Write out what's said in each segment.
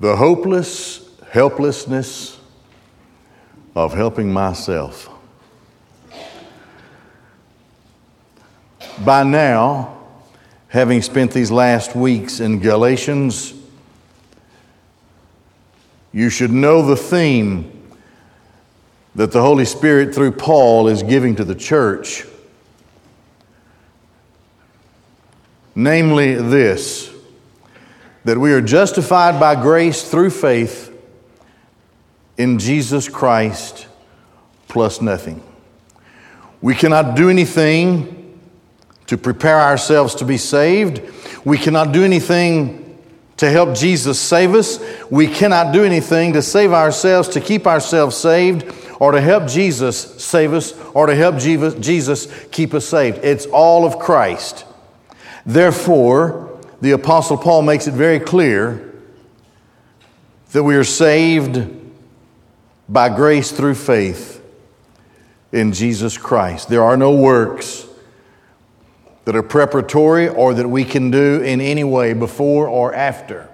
The hopeless helplessness of helping myself. By now, having spent these last weeks in Galatians, you should know the theme that the Holy Spirit, through Paul, is giving to the church. Namely, this that we are justified by grace through faith in Jesus Christ plus nothing. We cannot do anything to prepare ourselves to be saved. We cannot do anything to help Jesus save us. We cannot do anything to save ourselves, to keep ourselves saved, or to help Jesus save us, or to help Jesus keep us saved. It's all of Christ. Therefore, the Apostle Paul makes it very clear that we are saved by grace through faith in Jesus Christ. There are no works that are preparatory or that we can do in any way before or after.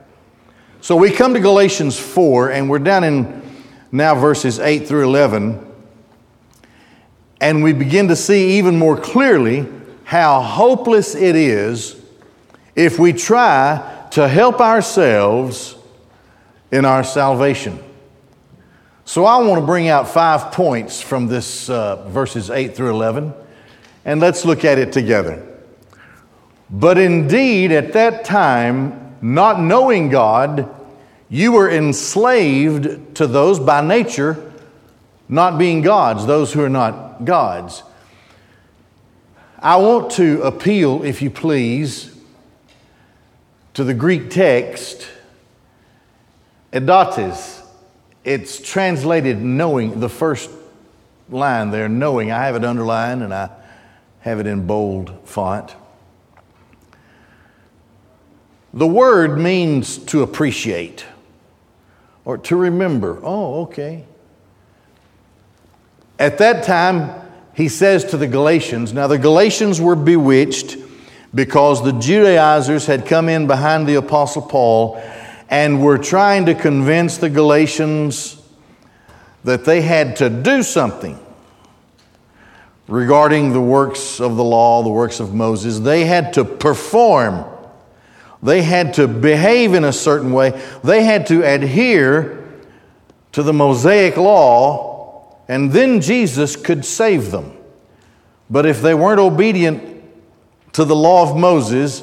So we come to Galatians 4, and we're down in now verses 8 through 11, and we begin to see even more clearly how hopeless it is if we try to help ourselves in our salvation. So I want to bring out five points from this uh, verses 8 through 11, and let's look at it together. But indeed, at that time, not knowing God, you were enslaved to those by nature not being gods, those who are not gods. I want to appeal, if you please, to the Greek text, eidotes it's translated knowing, the first line there, knowing. I have it underlined and I have it in bold font. The word means to appreciate or to remember. Oh, okay. At that time, he says to the Galatians, now the Galatians were bewitched because the Judaizers had come in behind the Apostle Paul and were trying to convince the Galatians that they had to do something regarding the works of the law, the works of Moses. They had to perform, they had to behave in a certain way, they had to adhere to the Mosaic law, and then Jesus could save them. But if they weren't obedient to the law of Moses,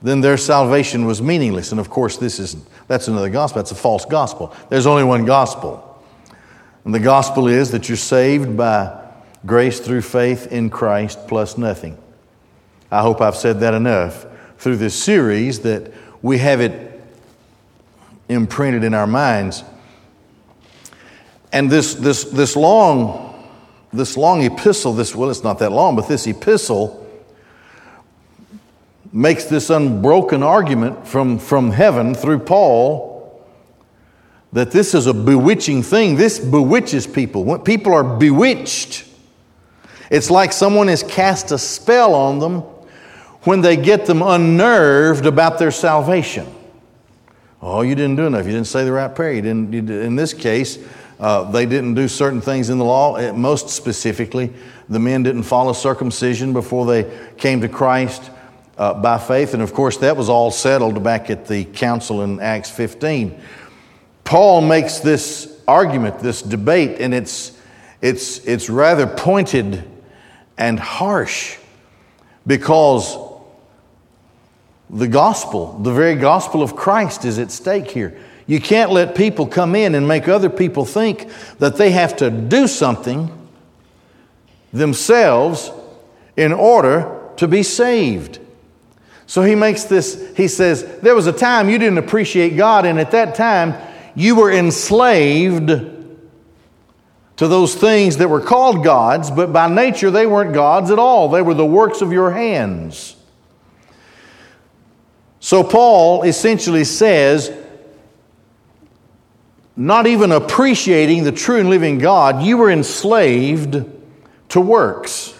then their salvation was meaningless. And of course, this is that's another gospel. That's a false gospel. There's only one gospel. And the gospel is that you're saved by grace through faith in Christ plus nothing. I hope I've said that enough through this series that we have it imprinted in our minds. And this, this, this long, this long epistle, this, well, it's not that long, but this epistle makes this unbroken argument from, from heaven through Paul that this is a bewitching thing. This bewitches people. When people are bewitched, it's like someone has cast a spell on them when they get them unnerved about their salvation. Oh, you didn't do enough. You didn't say the right prayer. You didn't, you did, in this case, uh, they didn't do certain things in the law. Most specifically, the men didn't follow circumcision before they came to Christ uh, by faith. And of course, that was all settled back at the council in Acts 15. Paul makes this argument, this debate, and it's, it's, it's rather pointed and harsh because the gospel, the very gospel of Christ, is at stake here. You can't let people come in and make other people think that they have to do something themselves in order to be saved. So he makes this, he says, There was a time you didn't appreciate God, and at that time you were enslaved to those things that were called gods, but by nature they weren't gods at all. They were the works of your hands. So Paul essentially says, not even appreciating the true and living God, you were enslaved to works.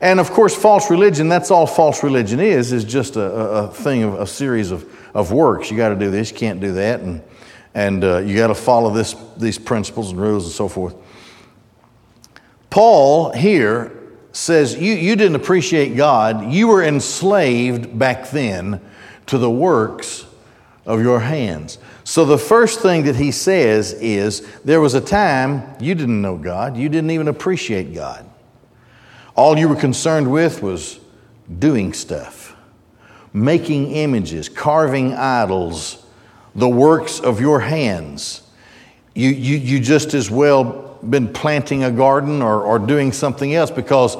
And of course, false religion, that's all false religion is, is just a, a thing of a series of, of works. You got to do this, you can't do that, and, and uh, you got to follow this, these principles and rules and so forth. Paul here says, you, you didn't appreciate God. You were enslaved back then to the works of your hands. So the first thing that he says is, there was a time you didn't know God, you didn't even appreciate God. All you were concerned with was doing stuff, making images, carving idols, the works of your hands. You, you, you just as well been planting a garden or, or doing something else because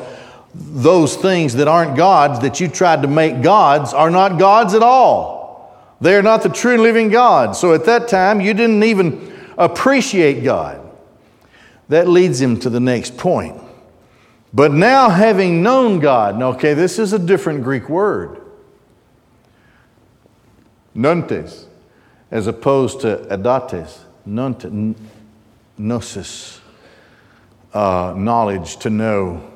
those things that aren't gods that you tried to make gods are not gods at all. They are not the true and living God. So at that time, you didn't even appreciate God. That leads him to the next point. But now, having known God, okay, this is a different Greek word. gnontes, as opposed to eidotes. gnontes, gnosis uh, knowledge, to know.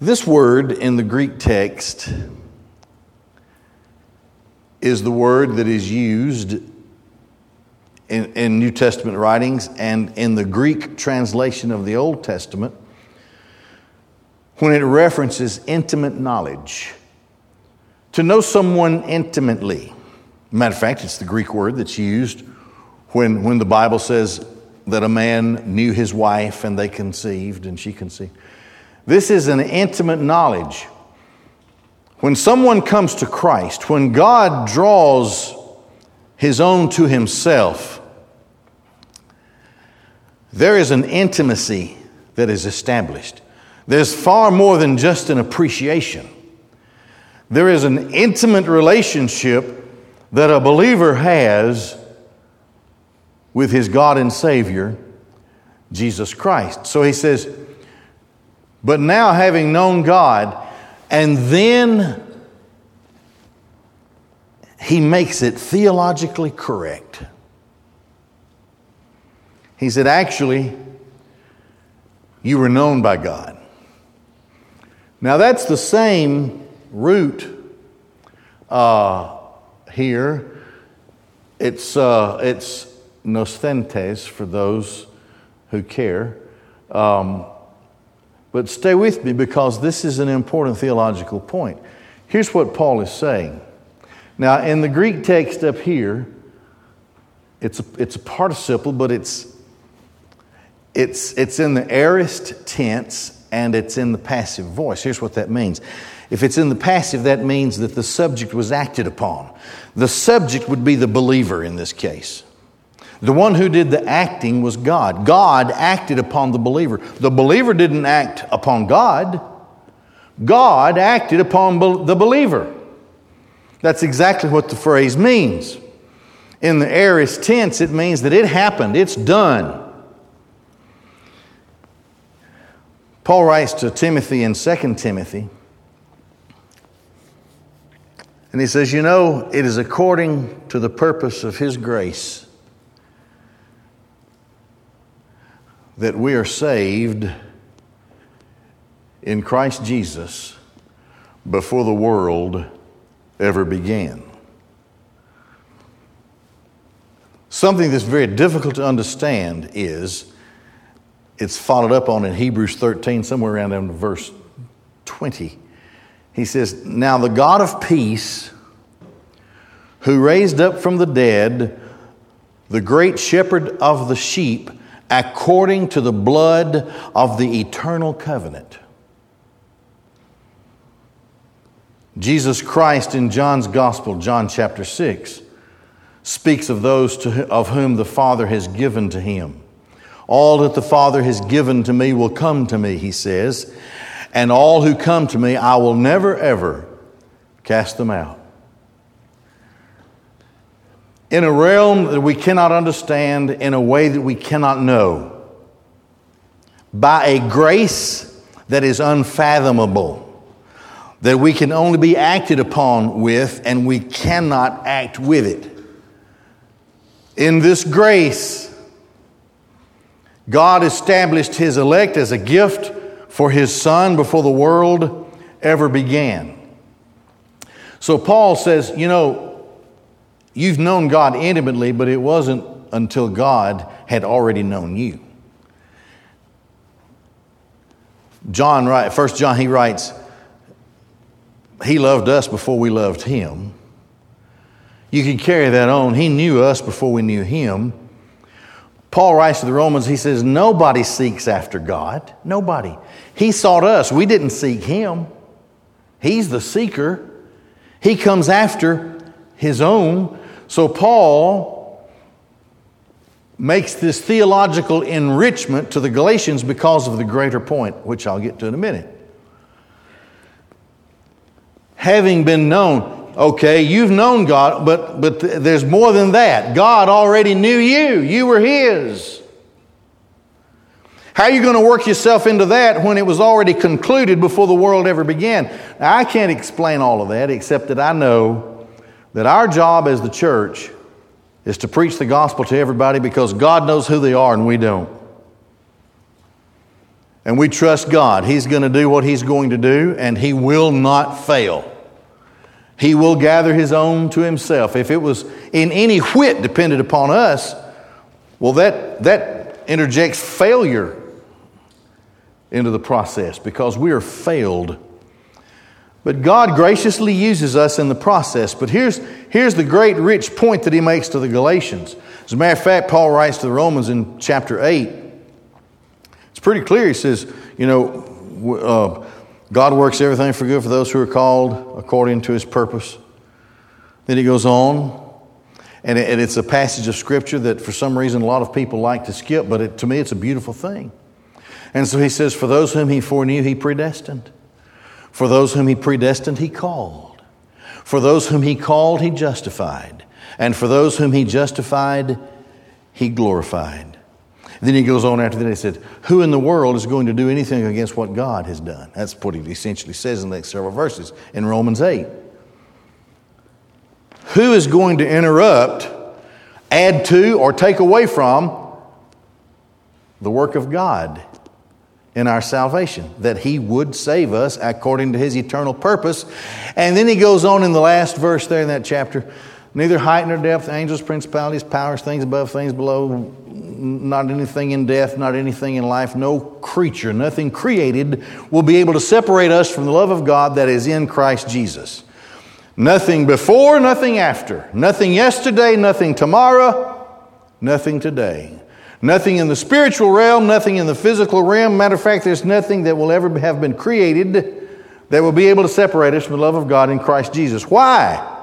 This word in the Greek text is the word that is used in, in, New Testament writings and in the Greek translation of the Old Testament when it references intimate knowledge. To know someone intimately. Matter of fact, it's the Greek word that's used when, when the Bible says that a man knew his wife and they conceived and she conceived. This is an intimate knowledge. When someone comes to Christ, when God draws his own to himself, there is an intimacy that is established. There's far more than just an appreciation. There is an intimate relationship that a believer has with his God and Savior, Jesus Christ. So he says, But now having known God, and then he makes it theologically correct. He said, Actually, you were known by God. Now, that's the same root uh, here. It's, uh, it's gnosthentes for those who care. Um, but stay with me because this is an important theological point. Here's what Paul is saying. Now, in the Greek text up here, it's a, it's a participle, but it's, it's, it's in the aorist tense and it's in the passive voice. Here's what that means. If it's in the passive, that means that the subject was acted upon. The subject would be the believer in this case. The one who did the acting was God. God acted upon the believer. The believer didn't act upon God, God acted upon the believer. That's exactly what the phrase means. In the aorist tense, it means that it happened, it's done. Paul writes to Timothy in 2 Timothy, and he says, You know, it is according to the purpose of His grace that we are saved in Christ Jesus before the world ever began. Something that's very difficult to understand is it's followed up on in Hebrews 13, somewhere around in verse 20. He says, Now the God of peace, who raised up from the dead the great shepherd of the sheep, according to the blood of the eternal covenant. Jesus Christ in John's Gospel, John chapter 6, speaks of those to, of whom the Father has given to him. All that the Father has given to me will come to me, he says, and all who come to me, I will never, ever cast them out in a realm that we cannot understand, in a way that we cannot know, by a grace that is unfathomable, that we can only be acted upon with, and we cannot act with it. In this grace, God established His elect as a gift for his son before the world ever began. So Paul says, you know, you've known God intimately, but it wasn't until God had already known you. John, right, First John, he writes, He loved us before we loved Him. You can carry that on. He knew us before we knew Him. Paul writes to the Romans, he says, Nobody seeks after God. Nobody. He sought us. We didn't seek Him. He's the seeker. He comes after His own. So Paul makes this theological enrichment to the Galatians because of the greater point, which I'll get to in a minute. Having been known, okay, you've known God, but, but there's more than that. God already knew you, you were His. How are you going to work yourself into that when it was already concluded before the world ever began? Now, I can't explain all of that except that I know that our job as the church is to preach the gospel to everybody because God knows who they are and we don't. And we trust God. He's going to do what He's going to do, and He will not fail. He will gather His own to Himself. If it was in any whit dependent upon us, well, that, that interjects failure into the process because we are failed but God graciously uses us in the process. But here's, here's the great rich point that he makes to the Galatians. As a matter of fact, Paul writes to the Romans in chapter 8. It's pretty clear. He says, you know, uh, God works everything for good for those who are called according to his purpose. Then he goes on, and, it's a passage of scripture that for some reason a lot of people like to skip, but it, to me it's a beautiful thing. And so he says, For those whom he foreknew, he predestined. For those whom he predestined, he called. For those whom he called, he justified. And for those whom he justified, he glorified. Then he goes on after that. He said, Who in the world is going to do anything against what God has done? That's what he essentially says in the next several verses in Romans 8. Who is going to interrupt, add to, or take away from the work of God? in our salvation, that He would save us according to His eternal purpose. And then He goes on in the last verse there in that chapter neither height nor depth, angels, principalities, powers, things above, things below, not anything in death, not anything in life, no creature, nothing created will be able to separate us from the love of God that is in Christ Jesus. Nothing before, nothing after. Nothing yesterday, nothing tomorrow, nothing today. Nothing in the spiritual realm, nothing in the physical realm. Matter of fact, there's nothing that will ever have been created that will be able to separate us from the love of God in Christ Jesus. Why?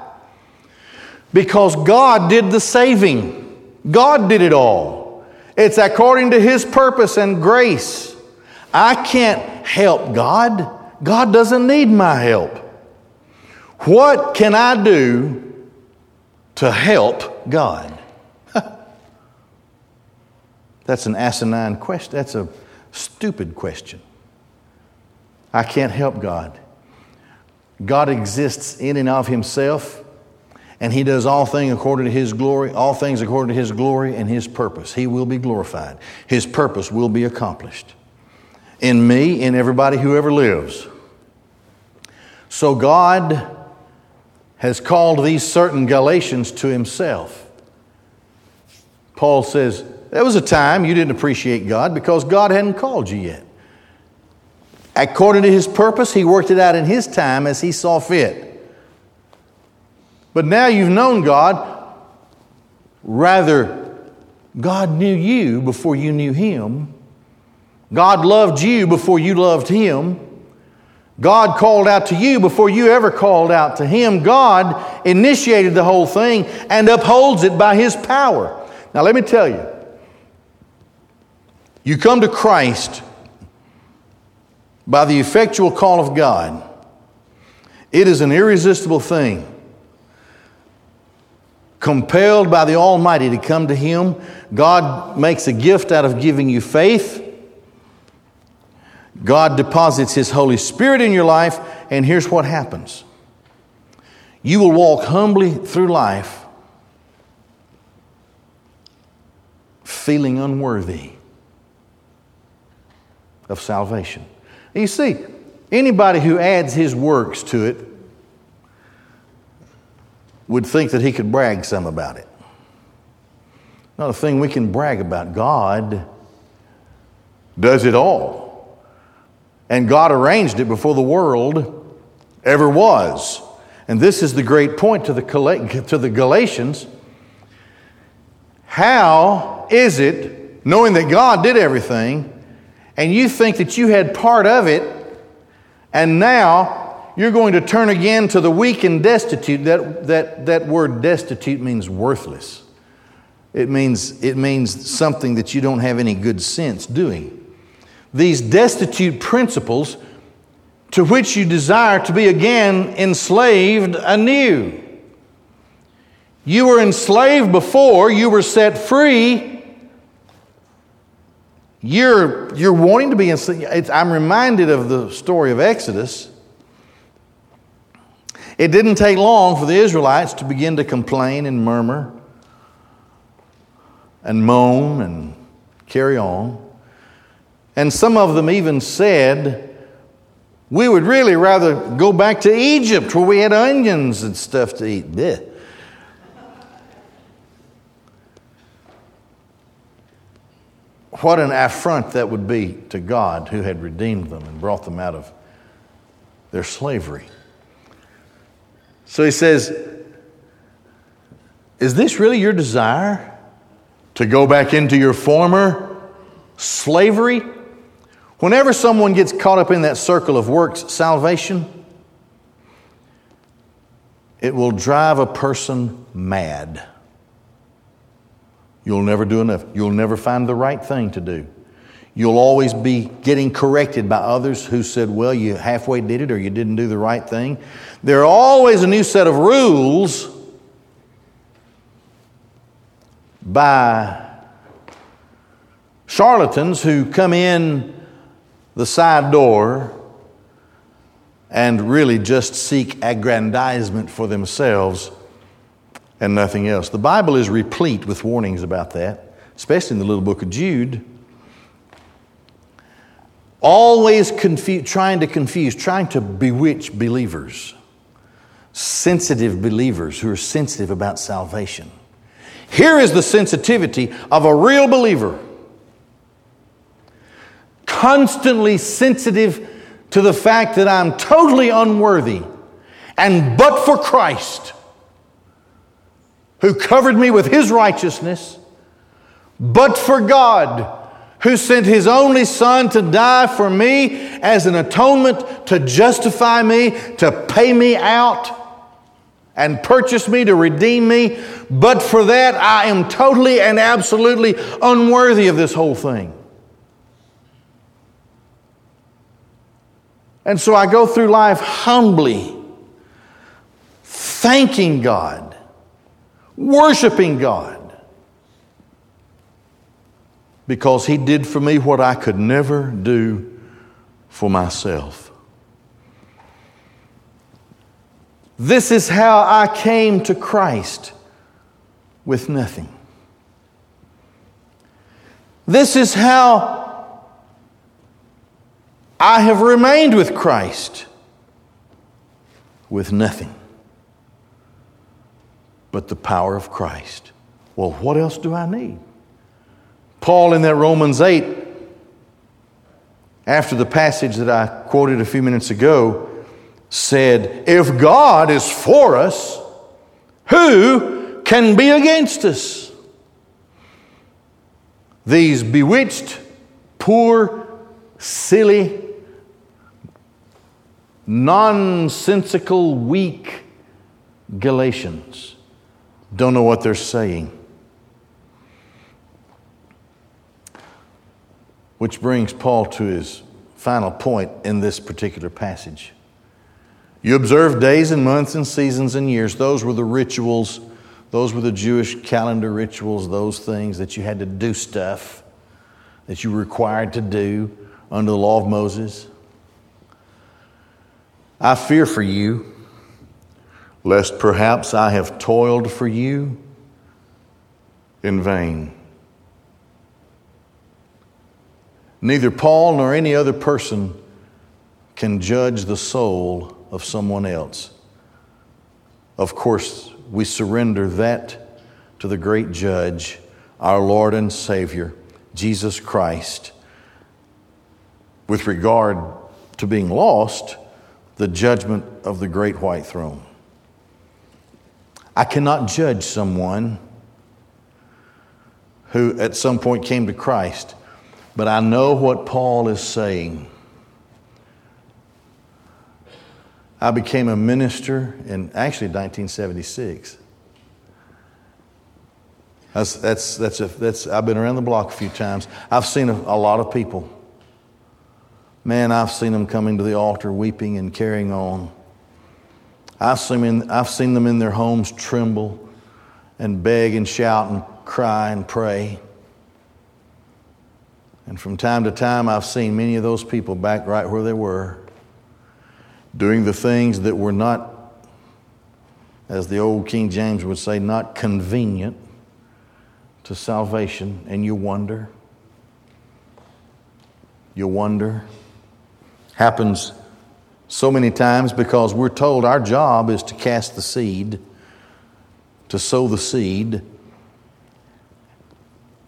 Because God did the saving, God did it all. It's according to His purpose and grace. I can't help God, God doesn't need my help. What can I do to help God? That's an asinine question. That's a stupid question. I can't help God. God exists in and of himself, and he does all things according to his glory, all things according to his glory and his purpose. He will be glorified. His purpose will be accomplished in me, in everybody who ever lives. So God has called these certain Galatians to himself. Paul says, there was a time you didn't appreciate God because God hadn't called you yet. According to His purpose, He worked it out in His time as He saw fit. But now you've known God. Rather, God knew you before you knew Him. God loved you before you loved Him. God called out to you before you ever called out to Him. God initiated the whole thing and upholds it by His power. Now, let me tell you you come to Christ by the effectual call of God. It is an irresistible thing. Compelled by the Almighty to come to Him, God makes a gift out of giving you faith. God deposits His Holy Spirit in your life, and here's what happens you will walk humbly through life feeling unworthy of salvation. You see, anybody who adds his works to it would think that he could brag some about it. Not a thing we can brag about. God does it all. And God arranged it before the world ever was. And this is the great point to the, to the Galatians. How is it, knowing that God did everything, and you think that you had part of it, and now you're going to turn again to the weak and destitute? That, that, that word destitute means worthless. It means, it means something that you don't have any good sense doing. These destitute principles to which you desire to be again enslaved anew. You were enslaved before, you were set free. You're, you're wanting to be enslaved. I'm reminded of the story of Exodus. It didn't take long for the Israelites to begin to complain and murmur and moan and carry on. And some of them even said, we would really rather go back to Egypt where we had onions and stuff to eat. Blech. What an affront that would be to God who had redeemed them and brought them out of their slavery. So he says, Is this really your desire to go back into your former slavery? Whenever someone gets caught up in that circle of works salvation, it will drive a person mad. You'll never do enough. You'll never find the right thing to do. You'll always be getting corrected by others who said, well, you halfway did it or you didn't do the right thing. There are always a new set of rules by charlatans who come in the side door and really just seek aggrandizement for themselves and nothing else. The Bible is replete with warnings about that, especially in the little book of Jude. Always confu- trying to confuse, trying to bewitch believers, sensitive believers who are sensitive about salvation. Here is the sensitivity of a real believer constantly sensitive to the fact that I'm totally unworthy. And but for Christ, who covered me with his righteousness, but for God, who sent his only Son to die for me as an atonement to justify me, to pay me out, and purchase me, to redeem me. But for that, I am totally and absolutely unworthy of this whole thing. And so I go through life humbly, thanking God, worshiping God, because He did for me what I could never do for myself. This is how I came to Christ with nothing. This is how I have remained with Christ with nothing but the power of Christ. Well, what else do I need? Paul in that Romans 8, after the passage that I quoted a few minutes ago, said, If God is for us, who can be against us? These bewitched, poor, silly, nonsensical, weak Galatians don't know what they're saying. Which brings Paul to his final point in this particular passage. You observe days and months and seasons and years. Those were the rituals, those were the Jewish calendar rituals, those things that you had to do stuff that you were required to do under the law of Moses. I fear for you, lest perhaps I have toiled for you in vain. Neither Paul nor any other person can judge the soul of someone else. Of course, we surrender that to the great judge, our Lord and Savior, Jesus Christ. With regard to being lost, the judgment of the great white throne. I cannot judge someone who at some point came to Christ, but I know what Paul is saying. I became a minister in actually 1976. That's, that's, that's, a, that's, I've been around the block a few times. I've seen a, a lot of people. Man, I've seen them coming to the altar weeping and carrying on. I've seen, in, I've seen them in their homes tremble and beg and shout and cry and pray. And from time to time, I've seen many of those people back right where they were, doing the things that were not, as the old King James would say, not convenient to salvation. And you wonder. You wonder. Happens so many times because we're told our job is to cast the seed, to sow the seed,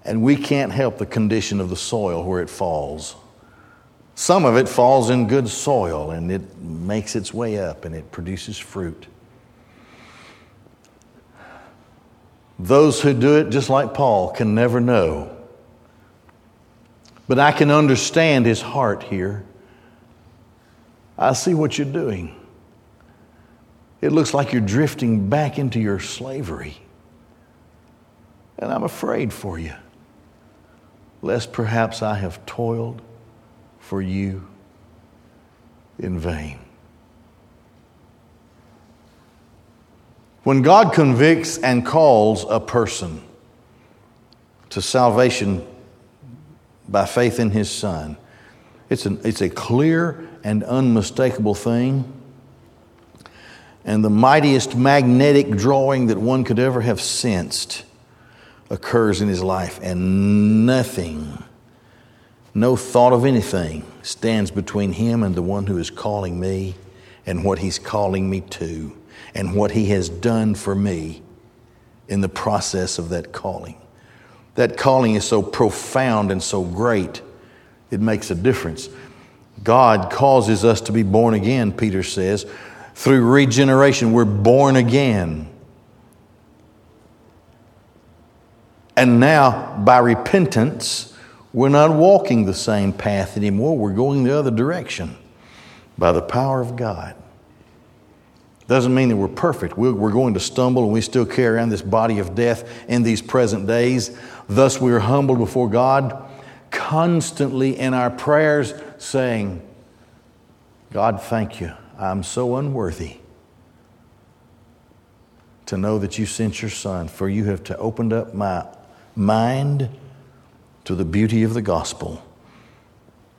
and we can't help the condition of the soil where it falls. Some of it falls in good soil and it makes its way up and it produces fruit. Those who do it, just like Paul, can never know. But I can understand his heart here. I see what you're doing. It looks like you're drifting back into your slavery. And I'm afraid for you, lest perhaps I have toiled for you in vain. When God convicts and calls a person to salvation by faith in his Son, it's, an, it's a clear and unmistakable thing, and the mightiest magnetic drawing that one could ever have sensed occurs in his life, and nothing, no thought of anything, stands between him and the one who is calling me and what he's calling me to, and what he has done for me in the process of that calling. That calling is so profound and so great, it makes a difference. God causes us to be born again, Peter says. Through regeneration, we're born again. And now, by repentance, we're not walking the same path anymore. We're going the other direction by the power of God. Doesn't mean that we're perfect. We're going to stumble and we still carry around this body of death in these present days. Thus, we are humbled before God constantly in our prayers saying, God, thank you. I'm so unworthy to know that you sent your son, for you have opened up my mind to the beauty of the gospel,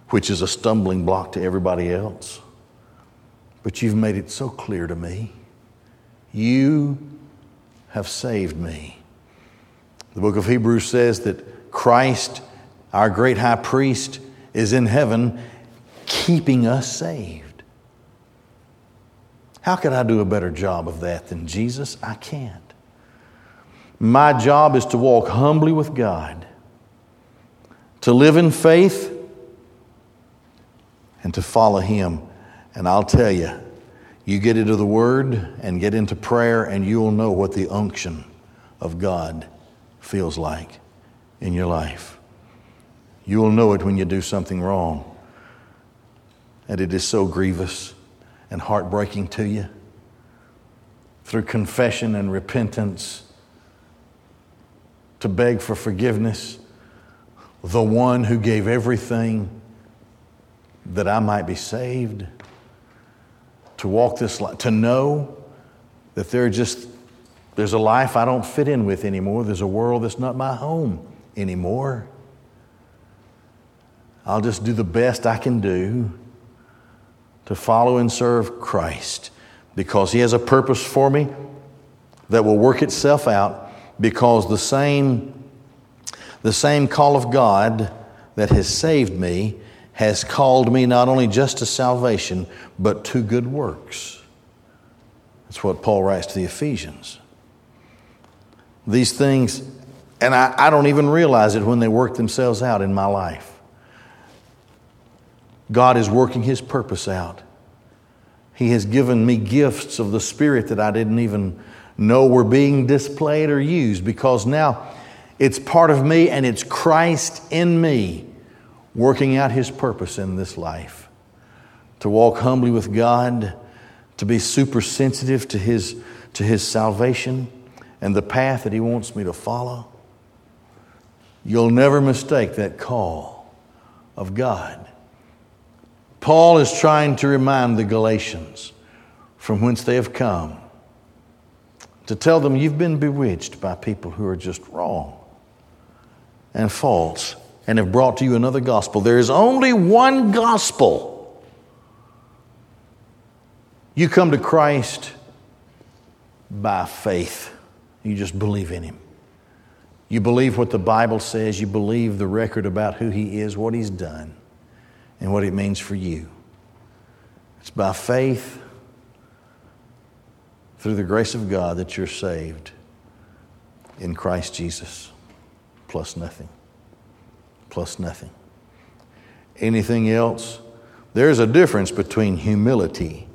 which is a stumbling block to everybody else. But you've made it so clear to me. You have saved me. The book of Hebrews says that Christ, our great high priest, is in heaven keeping us saved. How could I do a better job of that than Jesus? I can't. My job is to walk humbly with God, to live in faith, and to follow Him. And I'll tell you, you get into the Word and get into prayer, and you'll know what the unction of God feels like in your life. You'll know it when you do something wrong and it is so grievous and heartbreaking to you. Through confession and repentance, to beg for forgiveness, the one who gave everything that I might be saved, to walk this life, to know that there just there's a life I don't fit in with anymore. There's a world that's not my home anymore. I'll just do the best I can do to follow and serve Christ because He has a purpose for me that will work itself out because the same, the same call of God that has saved me has called me not only just to salvation, but to good works. That's what Paul writes to the Ephesians. These things, and I, I don't even realize it when they work themselves out in my life. God is working His purpose out. He has given me gifts of the Spirit that I didn't even know were being displayed or used because now it's part of me and it's Christ in me working out His purpose in this life. To walk humbly with God, to be super sensitive to His, to his salvation and the path that He wants me to follow. You'll never mistake that call of God. Paul is trying to remind the Galatians from whence they have come, to tell them you've been bewitched by people who are just wrong and false and have brought to you another gospel. There is only one gospel. You come to Christ by faith, you just believe in Him. You believe what the Bible says, you believe the record about who He is, what He's done and what it means for you. It's by faith through the grace of God that you're saved in Christ Jesus, plus nothing. Plus nothing. Anything else? There's a difference between humility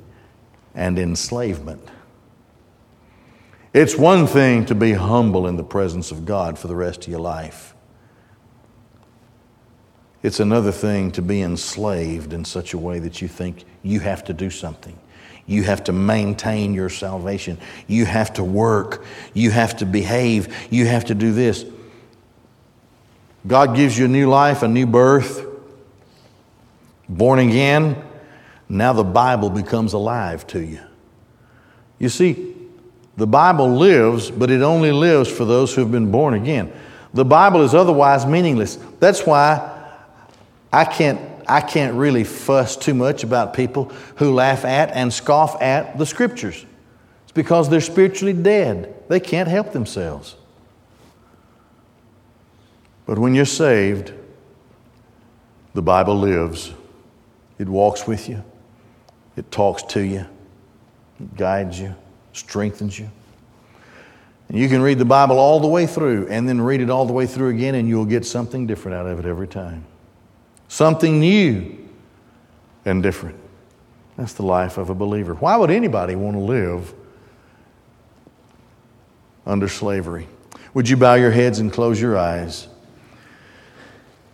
and enslavement. It's one thing to be humble in the presence of God for the rest of your life. It's another thing to be enslaved in such a way that you think you have to do something. You have to maintain your salvation. You have to work. You have to behave. You have to do this. God gives you a new life, a new birth, born again. Now the Bible becomes alive to you. You see, the Bible lives, but it only lives for those who have been born again. The Bible is otherwise meaningless. That's why I can't, I can't really fuss too much about people who laugh at and scoff at the scriptures. It's because they're spiritually dead, they can't help themselves. But when you're saved, the Bible lives. It walks with you, it talks to you, it guides you, strengthens you. And you can read the Bible all the way through and then read it all the way through again, and you'll get something different out of it every time something new and different. That's the life of a believer. Why would anybody want to live under slavery? Would you bow your heads and close your eyes?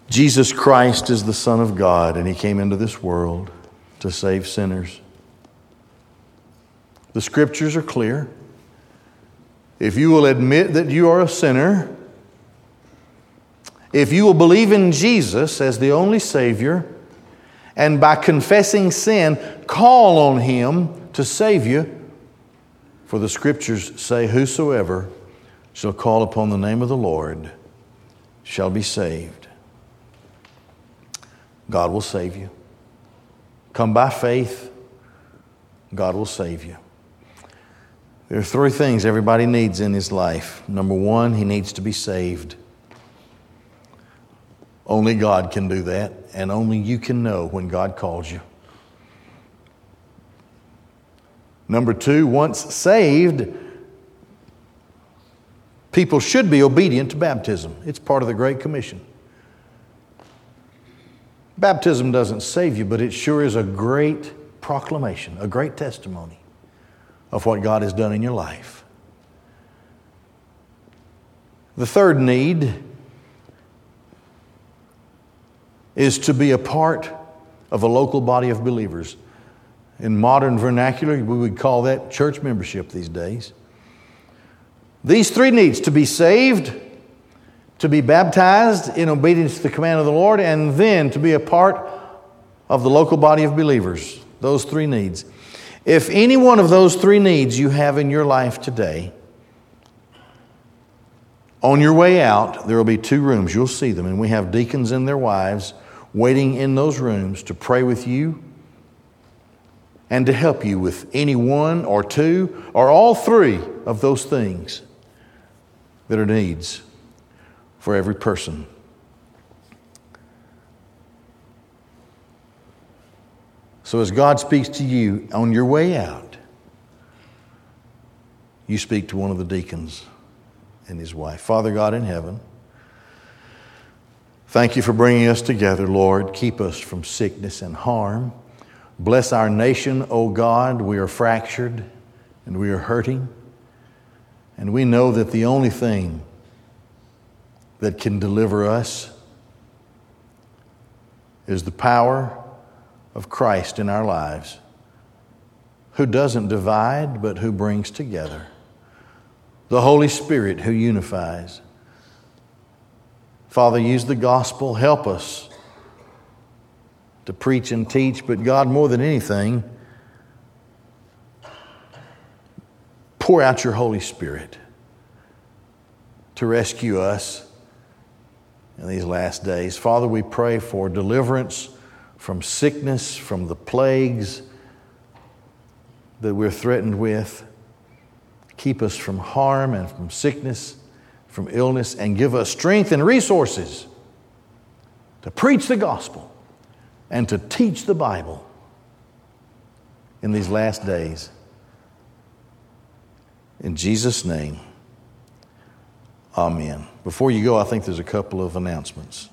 Jesus Christ is the Son of God, and He came into this world to save sinners. The scriptures are clear. If you will admit that you are a sinner, if you will believe in Jesus as the only Savior, and by confessing sin, call on Him to save you, for the Scriptures say, Whosoever shall call upon the name of the Lord shall be saved. God will save you. Come by faith, God will save you. There are three things everybody needs in his life. Number one, he needs to be saved. Only God can do that, and only you can know when God calls you. Number two, once saved, people should be obedient to baptism. It's part of the Great Commission. Baptism doesn't save you, but it sure is a great proclamation, a great testimony of what God has done in your life. The third need is to be a part of a local body of believers. In modern vernacular, we would call that church membership these days. These three needs to be saved, to be baptized in obedience to the command of the Lord, and then to be a part of the local body of believers. Those three needs. If any one of those three needs you have in your life today, on your way out, there will be two rooms. You'll see them, and we have deacons and their wives waiting in those rooms to pray with you and to help you with any one or two or all three of those things that are needs for every person. So as God speaks to you on your way out, you speak to one of the deacons and his wife. Father God in heaven, thank you for bringing us together, Lord. Keep us from sickness and harm. Bless our nation, O God. We are fractured and we are hurting. And we know that the only thing that can deliver us is the power of Christ in our lives, who doesn't divide, but who brings together. The Holy Spirit who unifies. Father, use the gospel. Help us to preach and teach, but God, more than anything, pour out your Holy Spirit to rescue us in these last days. Father, we pray for deliverance from sickness, from the plagues that we're threatened with. Keep us from harm and from sickness, from illness, and give us strength and resources to preach the gospel and to teach the Bible in these last days. In Jesus' name, amen. Before you go, I think there's a couple of announcements.